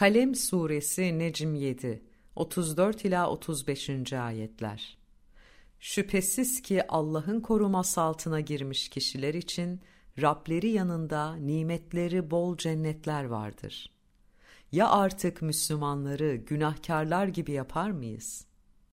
Kalem Suresi Necm 7 34 ila 35. ayetler. Şüphesiz ki Allah'ın koruması altına girmiş kişiler için Rableri yanında nimetleri bol cennetler vardır. Ya artık Müslümanları günahkarlar gibi yapar mıyız?